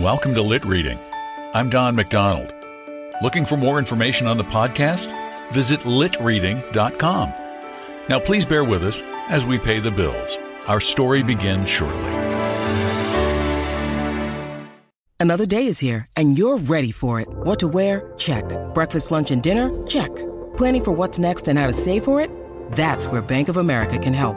Welcome to Lit Reading. I'm Don McDonald. Looking for more information on the podcast? Visit litreading.com. Now, please bear with us as we pay the bills. Our story begins shortly. Another day is here, and you're ready for it. What to wear? Check. Breakfast, lunch, and dinner? Check. Planning for what's next and how to save for it? That's where Bank of America can help.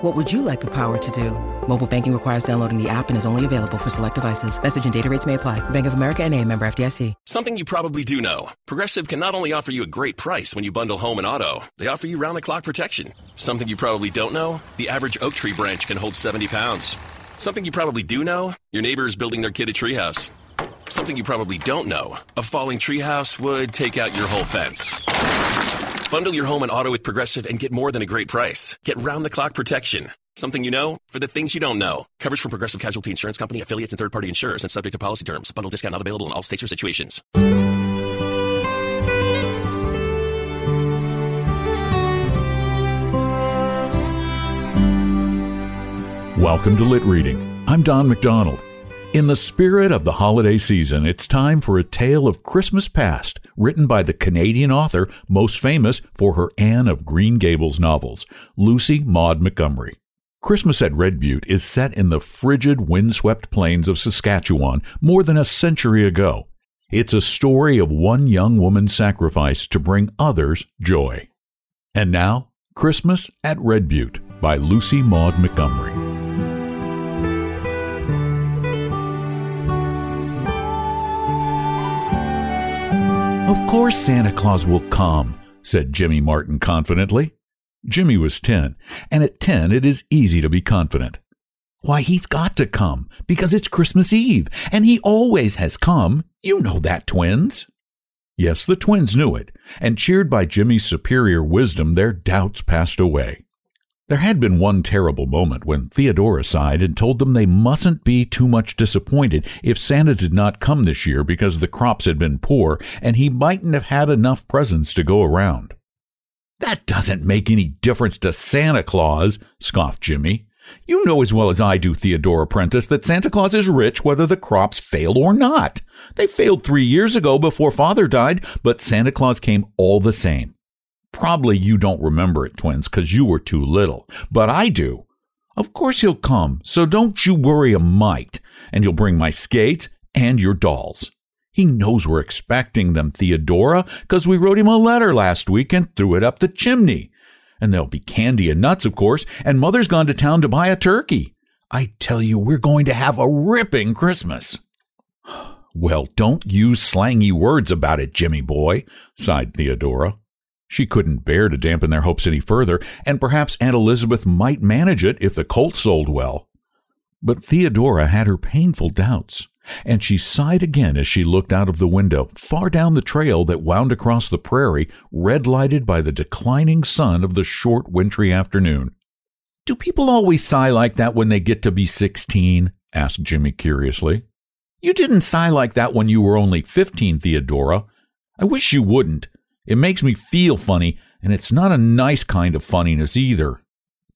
What would you like the power to do? Mobile banking requires downloading the app and is only available for select devices. Message and data rates may apply. Bank of America and a member FDIC. Something you probably do know. Progressive can not only offer you a great price when you bundle home and auto, they offer you round-the-clock protection. Something you probably don't know, the average oak tree branch can hold 70 pounds. Something you probably do know, your neighbor is building their kid a treehouse. Something you probably don't know, a falling treehouse would take out your whole fence. Bundle your home and auto with Progressive and get more than a great price. Get round-the-clock protection. Something you know for the things you don't know. Coverage from Progressive Casualty Insurance Company, affiliates, and third-party insurers and subject to policy terms. Bundle discount not available in all states or situations. Welcome to Lit Reading. I'm Don McDonald. In the spirit of the holiday season, it's time for a tale of Christmas past, written by the Canadian author most famous for her Anne of Green Gables novels, Lucy Maud Montgomery. Christmas at Red Butte is set in the frigid, windswept plains of Saskatchewan more than a century ago. It's a story of one young woman's sacrifice to bring others joy. And now, Christmas at Red Butte by Lucy Maud Montgomery. Of course, Santa Claus will come, said Jimmy Martin confidently. Jimmy was 10, and at 10 it is easy to be confident. Why, he's got to come, because it's Christmas Eve, and he always has come. You know that, twins. Yes, the twins knew it, and cheered by Jimmy's superior wisdom, their doubts passed away. There had been one terrible moment when Theodora sighed and told them they mustn't be too much disappointed if Santa did not come this year because the crops had been poor and he mightn't have had enough presents to go around. That doesn't make any difference to Santa Claus, scoffed Jimmy. You know as well as I do, Theodora Prentice, that Santa Claus is rich whether the crops fail or not. They failed three years ago before Father died, but Santa Claus came all the same. Probably you don't remember it, twins, because you were too little, but I do. Of course he'll come, so don't you worry a mite, and you'll bring my skates and your dolls. He knows we're expecting them, Theodora, because we wrote him a letter last week and threw it up the chimney. And there'll be candy and nuts, of course, and Mother's gone to town to buy a turkey. I tell you, we're going to have a ripping Christmas. Well, don't use slangy words about it, Jimmy boy, sighed Theodora. She couldn't bear to dampen their hopes any further, and perhaps Aunt Elizabeth might manage it if the colt sold well. But Theodora had her painful doubts, and she sighed again as she looked out of the window, far down the trail that wound across the prairie, red lighted by the declining sun of the short wintry afternoon. Do people always sigh like that when they get to be sixteen? asked Jimmy curiously. You didn't sigh like that when you were only fifteen, Theodora. I wish you wouldn't. It makes me feel funny, and it's not a nice kind of funniness either.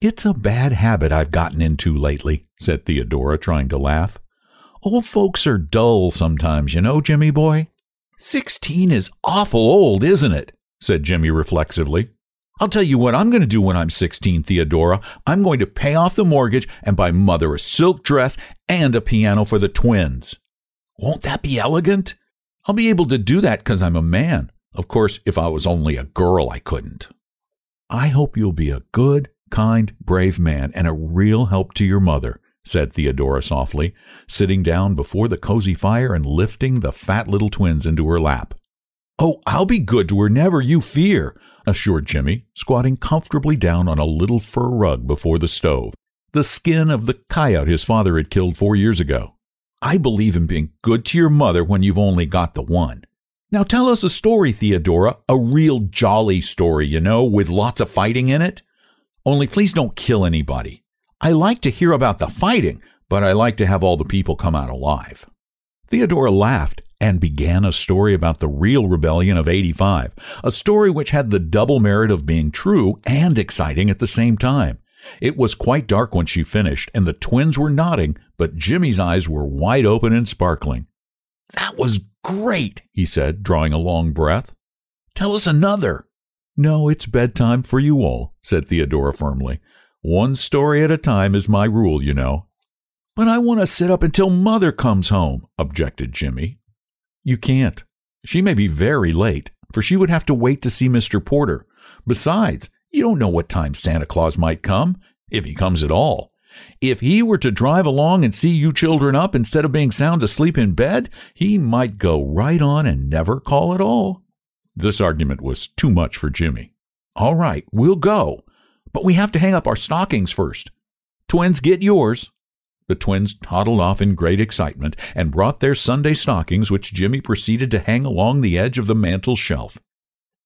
It's a bad habit I've gotten into lately, said Theodora, trying to laugh. Old folks are dull sometimes, you know, Jimmy boy. Sixteen is awful old, isn't it? said Jimmy reflexively. I'll tell you what I'm going to do when I'm 16, Theodora. I'm going to pay off the mortgage and buy Mother a silk dress and a piano for the twins. Won't that be elegant? I'll be able to do that because I'm a man. Of course, if I was only a girl, I couldn't. I hope you'll be a good, kind, brave man and a real help to your mother, said Theodora softly, sitting down before the cozy fire and lifting the fat little twins into her lap. Oh, I'll be good to her, never you fear, assured Jimmy, squatting comfortably down on a little fur rug before the stove, the skin of the coyote his father had killed four years ago. I believe in being good to your mother when you've only got the one. Now tell us a story, Theodora, a Riel jolly story, you know, with lots of fighting in it. Only please don't kill anybody. I like to hear about the fighting, but I like to have all the people come out alive. Theodora laughed, and began a story about the real rebellion of 85, a story which had the double merit of being true and exciting at the same time. It was quite dark when she finished, and the twins were nodding, but Jimmy's eyes were wide open and sparkling. That was great, he said, drawing a long breath. Tell us another. No, it's bedtime for you all, said Theodora firmly. One story at a time is my rule, you know. But I want to sit up until Mother comes home, objected Jimmy. You can't. She may be very late, for she would have to wait to see Mr. Porter. Besides, you don't know what time Santa Claus might come, if he comes at all. If he were to drive along and see you children up instead of being sound asleep in bed, he might go right on and never call at all. This argument was too much for Jimmy. All right, we'll go, but we have to hang up our stockings first. Twins, get yours. The twins toddled off in great excitement and brought their Sunday stockings, which Jimmy proceeded to hang along the edge of the mantel shelf.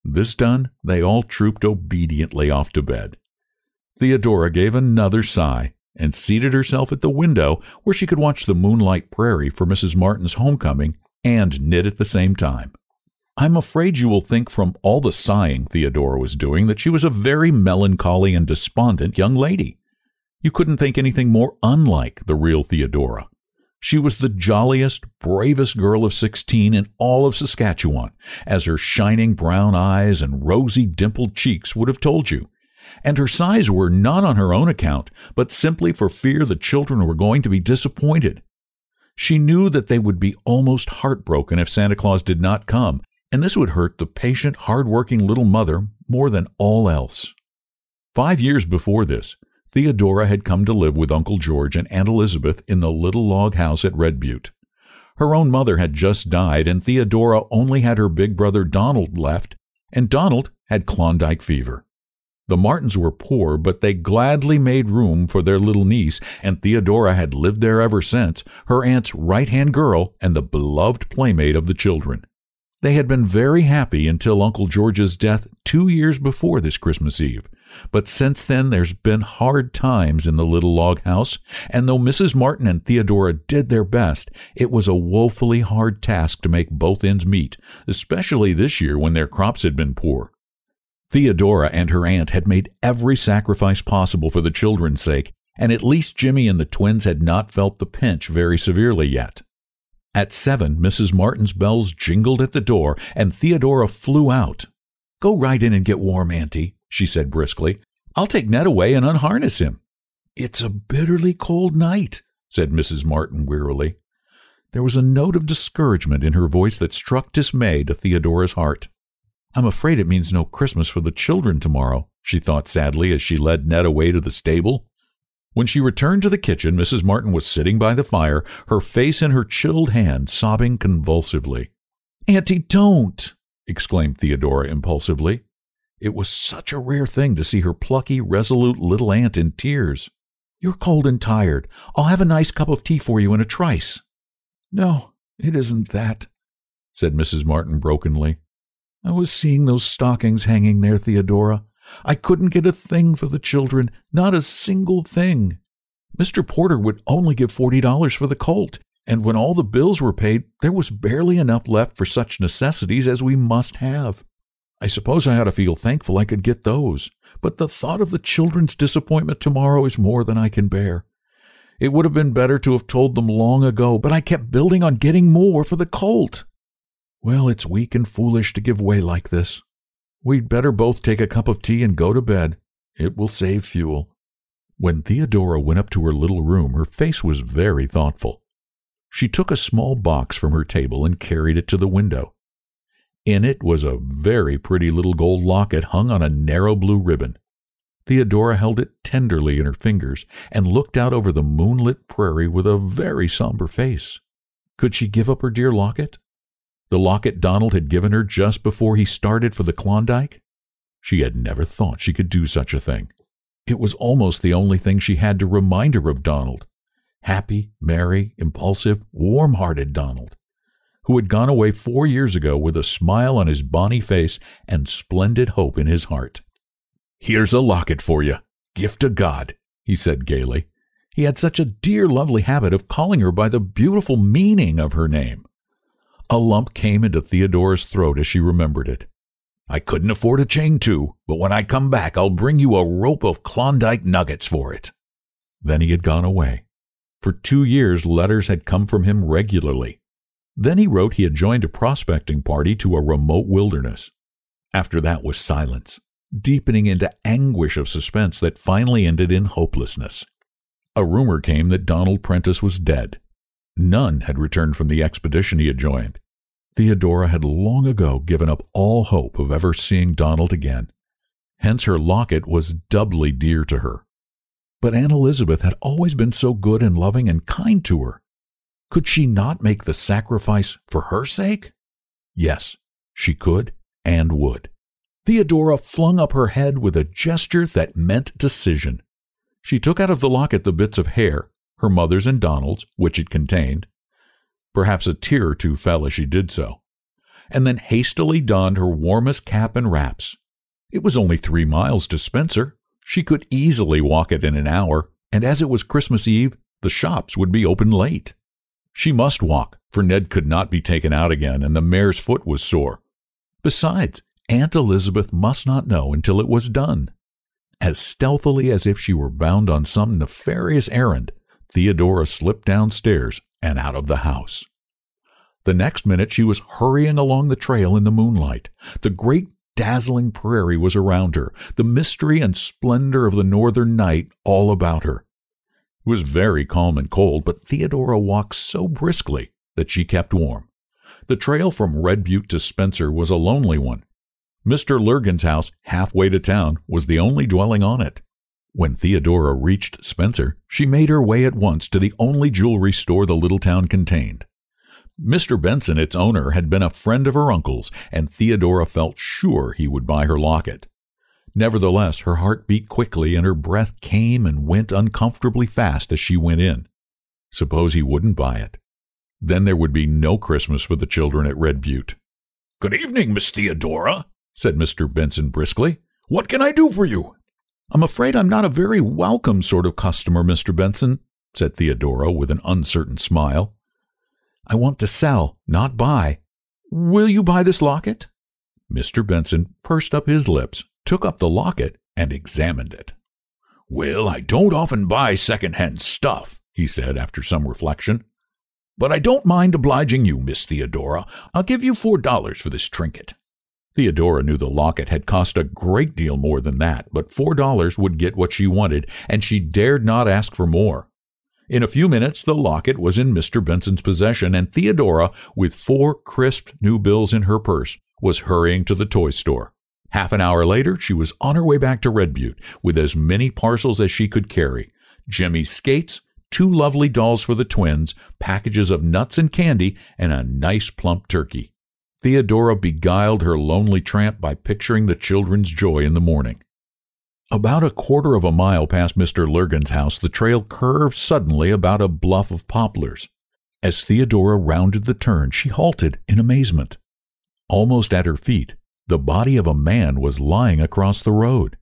This done, they all trooped obediently off to bed. Theodora gave another sigh and seated herself at the window where she could watch the moonlight prairie for Mrs. Martin's homecoming and knit at the same time. I'm afraid you will think from all the sighing Theodora was doing that she was a very melancholy and despondent young lady. You couldn't think anything more unlike the real Theodora. She was the jolliest, bravest girl of sixteen in all of Saskatchewan, as her shining brown eyes and rosy dimpled cheeks would have told you. And her sighs were not on her own account, but simply for fear the children were going to be disappointed. She knew that they would be almost heartbroken if Santa Claus did not come, and this would hurt the patient, hard-working little mother more than all else. Five years before this, Theodora had come to live with Uncle George and Aunt Elizabeth in the little log house at Red Butte. Her own mother had just died, and Theodora only had her big brother Donald left, and Donald had Klondike fever. The Martins were poor, but they gladly made room for their little niece, and Theodora had lived there ever since, her aunt's right hand girl and the beloved playmate of the children. They had been very happy until Uncle George's death two years before this Christmas Eve. But since then, there's been hard times in the little log house, and though Mrs. Martin and Theodora did their best, it was a woefully hard task to make both ends meet, especially this year when their crops had been poor. Theodora and her aunt had made every sacrifice possible for the children's sake, and at least Jimmy and the twins had not felt the pinch very severely yet. At seven, Mrs. Martin's bells jingled at the door, and Theodora flew out. Go right in and get warm, Auntie, she said briskly. I'll take Ned away and unharness him. It's a bitterly cold night, said Mrs. Martin wearily. There was a note of discouragement in her voice that struck dismay to Theodora's heart. I'm afraid it means no Christmas for the children tomorrow, she thought sadly as she led Ned away to the stable. When she returned to the kitchen, Mrs. Martin was sitting by the fire, her face in her chilled hand, sobbing convulsively. Auntie, don't! exclaimed Theodora impulsively. It was such a rare thing to see her plucky, resolute little aunt in tears. You're cold and tired. I'll have a nice cup of tea for you in a trice. No, it isn't that, said Mrs. Martin brokenly. I was seeing those stockings hanging there, Theodora. I couldn't get a thing for the children, not a single thing. Mr. Porter would only give forty dollars for the colt, and when all the bills were paid, there was barely enough left for such necessities as we must have. I suppose I ought to feel thankful I could get those, but the thought of the children's disappointment tomorrow is more than I can bear. It would have been better to have told them long ago, but I kept building on getting more for the colt. Well, it's weak and foolish to give way like this. We'd better both take a cup of tea and go to bed. It will save fuel. When Theodora went up to her little room, her face was very thoughtful. She took a small box from her table and carried it to the window. In it was a very pretty little gold locket hung on a narrow blue ribbon. Theodora held it tenderly in her fingers and looked out over the moonlit prairie with a very somber face. Could she give up her dear locket? The locket Donald had given her just before he started for the Klondike? She had never thought she could do such a thing. It was almost the only thing she had to remind her of Donald. Happy, merry, impulsive, warm hearted Donald, who had gone away four years ago with a smile on his bonny face and splendid hope in his heart. Here's a locket for you, gift of God, he said gaily. He had such a dear, lovely habit of calling her by the beautiful meaning of her name. A lump came into Theodora's throat as she remembered it. I couldn't afford a chain too, but when I come back, I'll bring you a rope of Klondike nuggets for it. Then he had gone away. For two years, letters had come from him regularly. Then he wrote he had joined a prospecting party to a remote wilderness. After that was silence, deepening into anguish of suspense that finally ended in hopelessness. A rumor came that Donald Prentice was dead. None had returned from the expedition he had joined. Theodora had long ago given up all hope of ever seeing Donald again. Hence her locket was doubly dear to her. But Aunt Elizabeth had always been so good and loving and kind to her. Could she not make the sacrifice for her sake? Yes, she could and would. Theodora flung up her head with a gesture that meant decision. She took out of the locket the bits of hair, her mother's and Donald's, which it contained. Perhaps a tear or two fell as she did so, and then hastily donned her warmest cap and wraps. It was only three miles to Spencer, she could easily walk it in an hour, and as it was Christmas Eve, the shops would be open late. She must walk, for Ned could not be taken out again, and the mare's foot was sore. Besides, Aunt Elizabeth must not know until it was done. As stealthily as if she were bound on some nefarious errand, Theodora slipped downstairs and out of the house. The next minute she was hurrying along the trail in the moonlight. The great dazzling prairie was around her, the mystery and splendor of the northern night all about her. It was very calm and cold, but Theodora walked so briskly that she kept warm. The trail from Red Butte to Spencer was a lonely one. Mr. Lurgan's house, halfway to town, was the only dwelling on it. When Theodora reached Spencer, she made her way at once to the only jewelry store the little town contained. Mr. Benson, its owner, had been a friend of her uncle's, and Theodora felt sure he would buy her locket. Nevertheless, her heart beat quickly and her breath came and went uncomfortably fast as she went in. Suppose he wouldn't buy it. Then there would be no Christmas for the children at Red Butte. Good evening, Miss Theodora, said Mr. Benson briskly. What can I do for you? I'm afraid I'm not a very welcome sort of customer, Mr. Benson, said Theodora with an uncertain smile. I want to sell, not buy. Will you buy this locket? Mr. Benson pursed up his lips, took up the locket, and examined it. Well, I don't often buy second-hand stuff, he said after some reflection. But I don't mind obliging you, Miss Theodora. I'll give you four dollars for this trinket. Theodora knew the locket had cost a great deal more than that, but four dollars would get what she wanted, and she dared not ask for more. In a few minutes, the locket was in Mr. Benson's possession, and Theodora, with four crisp new bills in her purse, was hurrying to the toy store. Half an hour later, she was on her way back to Red Butte with as many parcels as she could carry Jimmy's skates, two lovely dolls for the twins, packages of nuts and candy, and a nice plump turkey. Theodora beguiled her lonely tramp by picturing the children's joy in the morning. About a quarter of a mile past Mr. Lurgan's house, the trail curved suddenly about a bluff of poplars. As Theodora rounded the turn, she halted in amazement. Almost at her feet, the body of a man was lying across the road.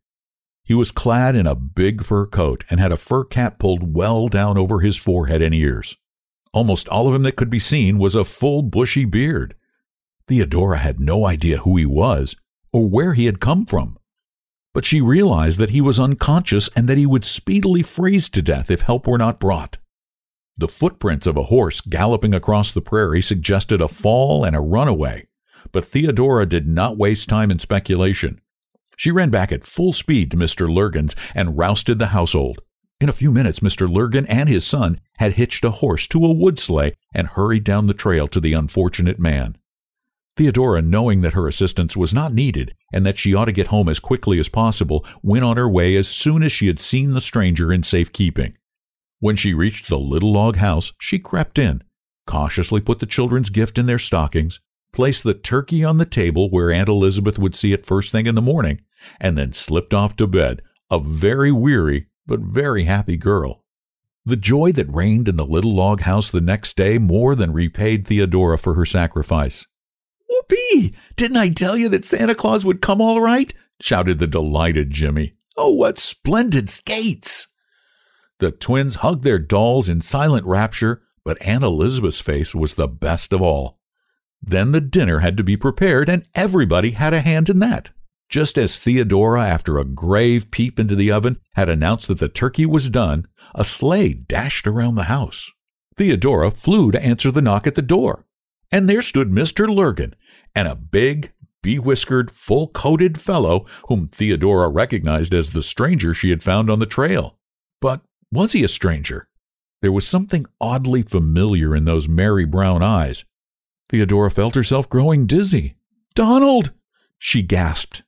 He was clad in a big fur coat and had a fur cap pulled well down over his forehead and ears. Almost all of him that could be seen was a full bushy beard. Theodora had no idea who he was or where he had come from but she realized that he was unconscious and that he would speedily freeze to death if help were not brought. The footprints of a horse galloping across the prairie suggested a fall and a runaway, but Theodora did not waste time in speculation. She ran back at full speed to Mr. Lurgan's and rousted the household. In a few minutes, Mr. Lurgan and his son had hitched a horse to a wood sleigh and hurried down the trail to the unfortunate man. Theodora, knowing that her assistance was not needed and that she ought to get home as quickly as possible, went on her way as soon as she had seen the stranger in safe keeping. When she reached the little log house, she crept in, cautiously put the children's gift in their stockings, placed the turkey on the table where Aunt Elizabeth would see it first thing in the morning, and then slipped off to bed, a very weary but very happy girl. The joy that reigned in the little log house the next day more than repaid Theodora for her sacrifice. Whoopee! Didn't I tell you that Santa Claus would come all right? shouted the delighted Jimmy. Oh, what splendid skates! The twins hugged their dolls in silent rapture, but Aunt Elizabeth's face was the best of all. Then the dinner had to be prepared, and everybody had a hand in that. Just as Theodora, after a grave peep into the oven, had announced that the turkey was done, a sleigh dashed around the house. Theodora flew to answer the knock at the door, and there stood Mr. Lurgan and a big, bewhiskered, full coated fellow whom Theodora recognized as the stranger she had found on the trail. But was he a stranger? There was something oddly familiar in those merry brown eyes. Theodora felt herself growing dizzy. Donald! she gasped.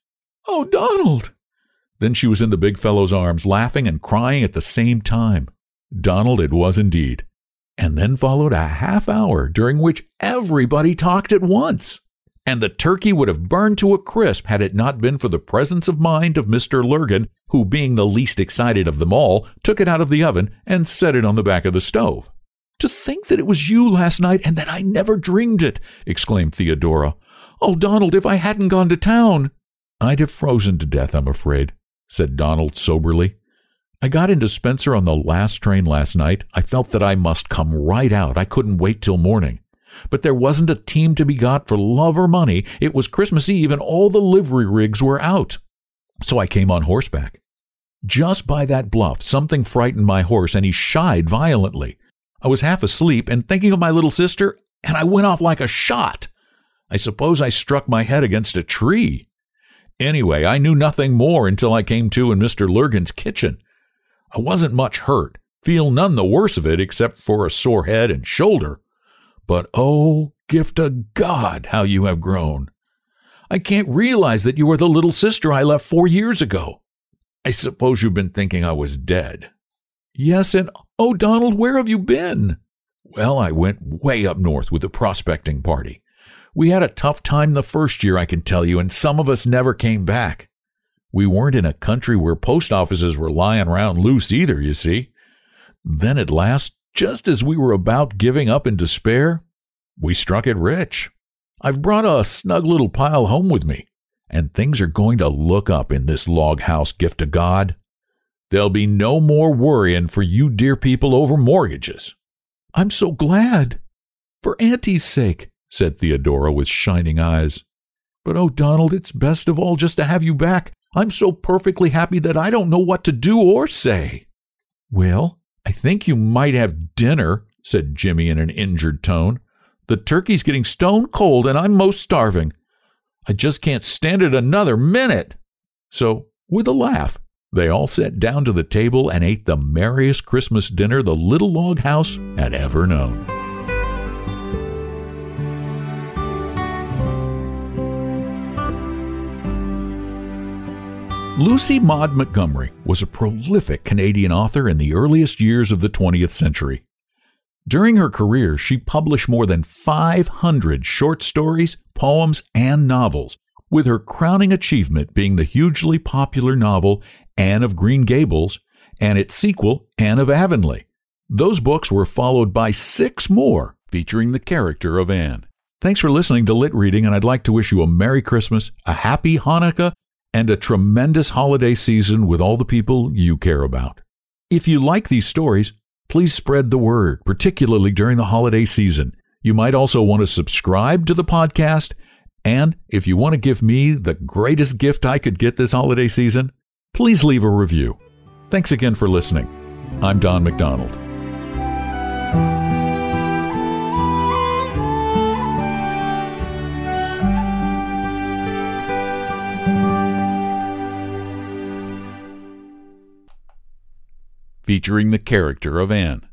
Oh, Donald! Then she was in the big fellow's arms, laughing and crying at the same time. Donald it was indeed. And then followed a half hour during which everybody talked at once. And the turkey would have burned to a crisp had it not been for the presence of mind of Mr. Lurgan, who, being the least excited of them all, took it out of the oven and set it on the back of the stove. To think that it was you last night and that I never dreamed it! exclaimed Theodora. Oh, Donald, if I hadn't gone to town! I'd have frozen to death, I'm afraid, said Donald soberly. I got into Spencer on the last train last night. I felt that I must come right out. I couldn't wait till morning. But there wasn't a team to be got for love or money. It was Christmas Eve and all the livery rigs were out. So I came on horseback. Just by that bluff, something frightened my horse and he shied violently. I was half asleep and thinking of my little sister, and I went off like a shot. I suppose I struck my head against a tree. Anyway, I knew nothing more until I came to in Mr. Lurgan's kitchen. I wasn't much hurt, feel none the worse of it except for a sore head and shoulder. But oh, gift of God, how you have grown! I can't realize that you are the little sister I left four years ago. I suppose you've been thinking I was dead. Yes, and oh, Donald, where have you been? Well, I went way up north with the prospecting party. We had a tough time the first year, I can tell you, and some of us never came back. We weren't in a country where post offices were lying around loose either, you see. Then at last, just as we were about giving up in despair, we struck it rich. I've brought a snug little pile home with me, and things are going to look up in this log house gift of God. There'll be no more worrying for you dear people over mortgages. I'm so glad. For Auntie's sake said Theodora with shining eyes. But oh, Donald, it's best of all just to have you back. I'm so perfectly happy that I don't know what to do or say. Well, I think you might have dinner, said Jimmy in an injured tone. The turkey's getting stone cold and I'm most starving. I just can't stand it another minute. So, with a laugh, they all sat down to the table and ate the merriest Christmas dinner the little log house had ever known. Lucy Maud Montgomery was a prolific Canadian author in the earliest years of the 20th century. During her career, she published more than 500 short stories, poems, and novels, with her crowning achievement being the hugely popular novel Anne of Green Gables and its sequel, Anne of Avonlea. Those books were followed by six more featuring the character of Anne. Thanks for listening to Lit Reading, and I'd like to wish you a Merry Christmas, a Happy Hanukkah, and a tremendous holiday season with all the people you care about. If you like these stories, please spread the word, particularly during the holiday season. You might also want to subscribe to the podcast. And if you want to give me the greatest gift I could get this holiday season, please leave a review. Thanks again for listening. I'm Don McDonald. Featuring the character of Anne.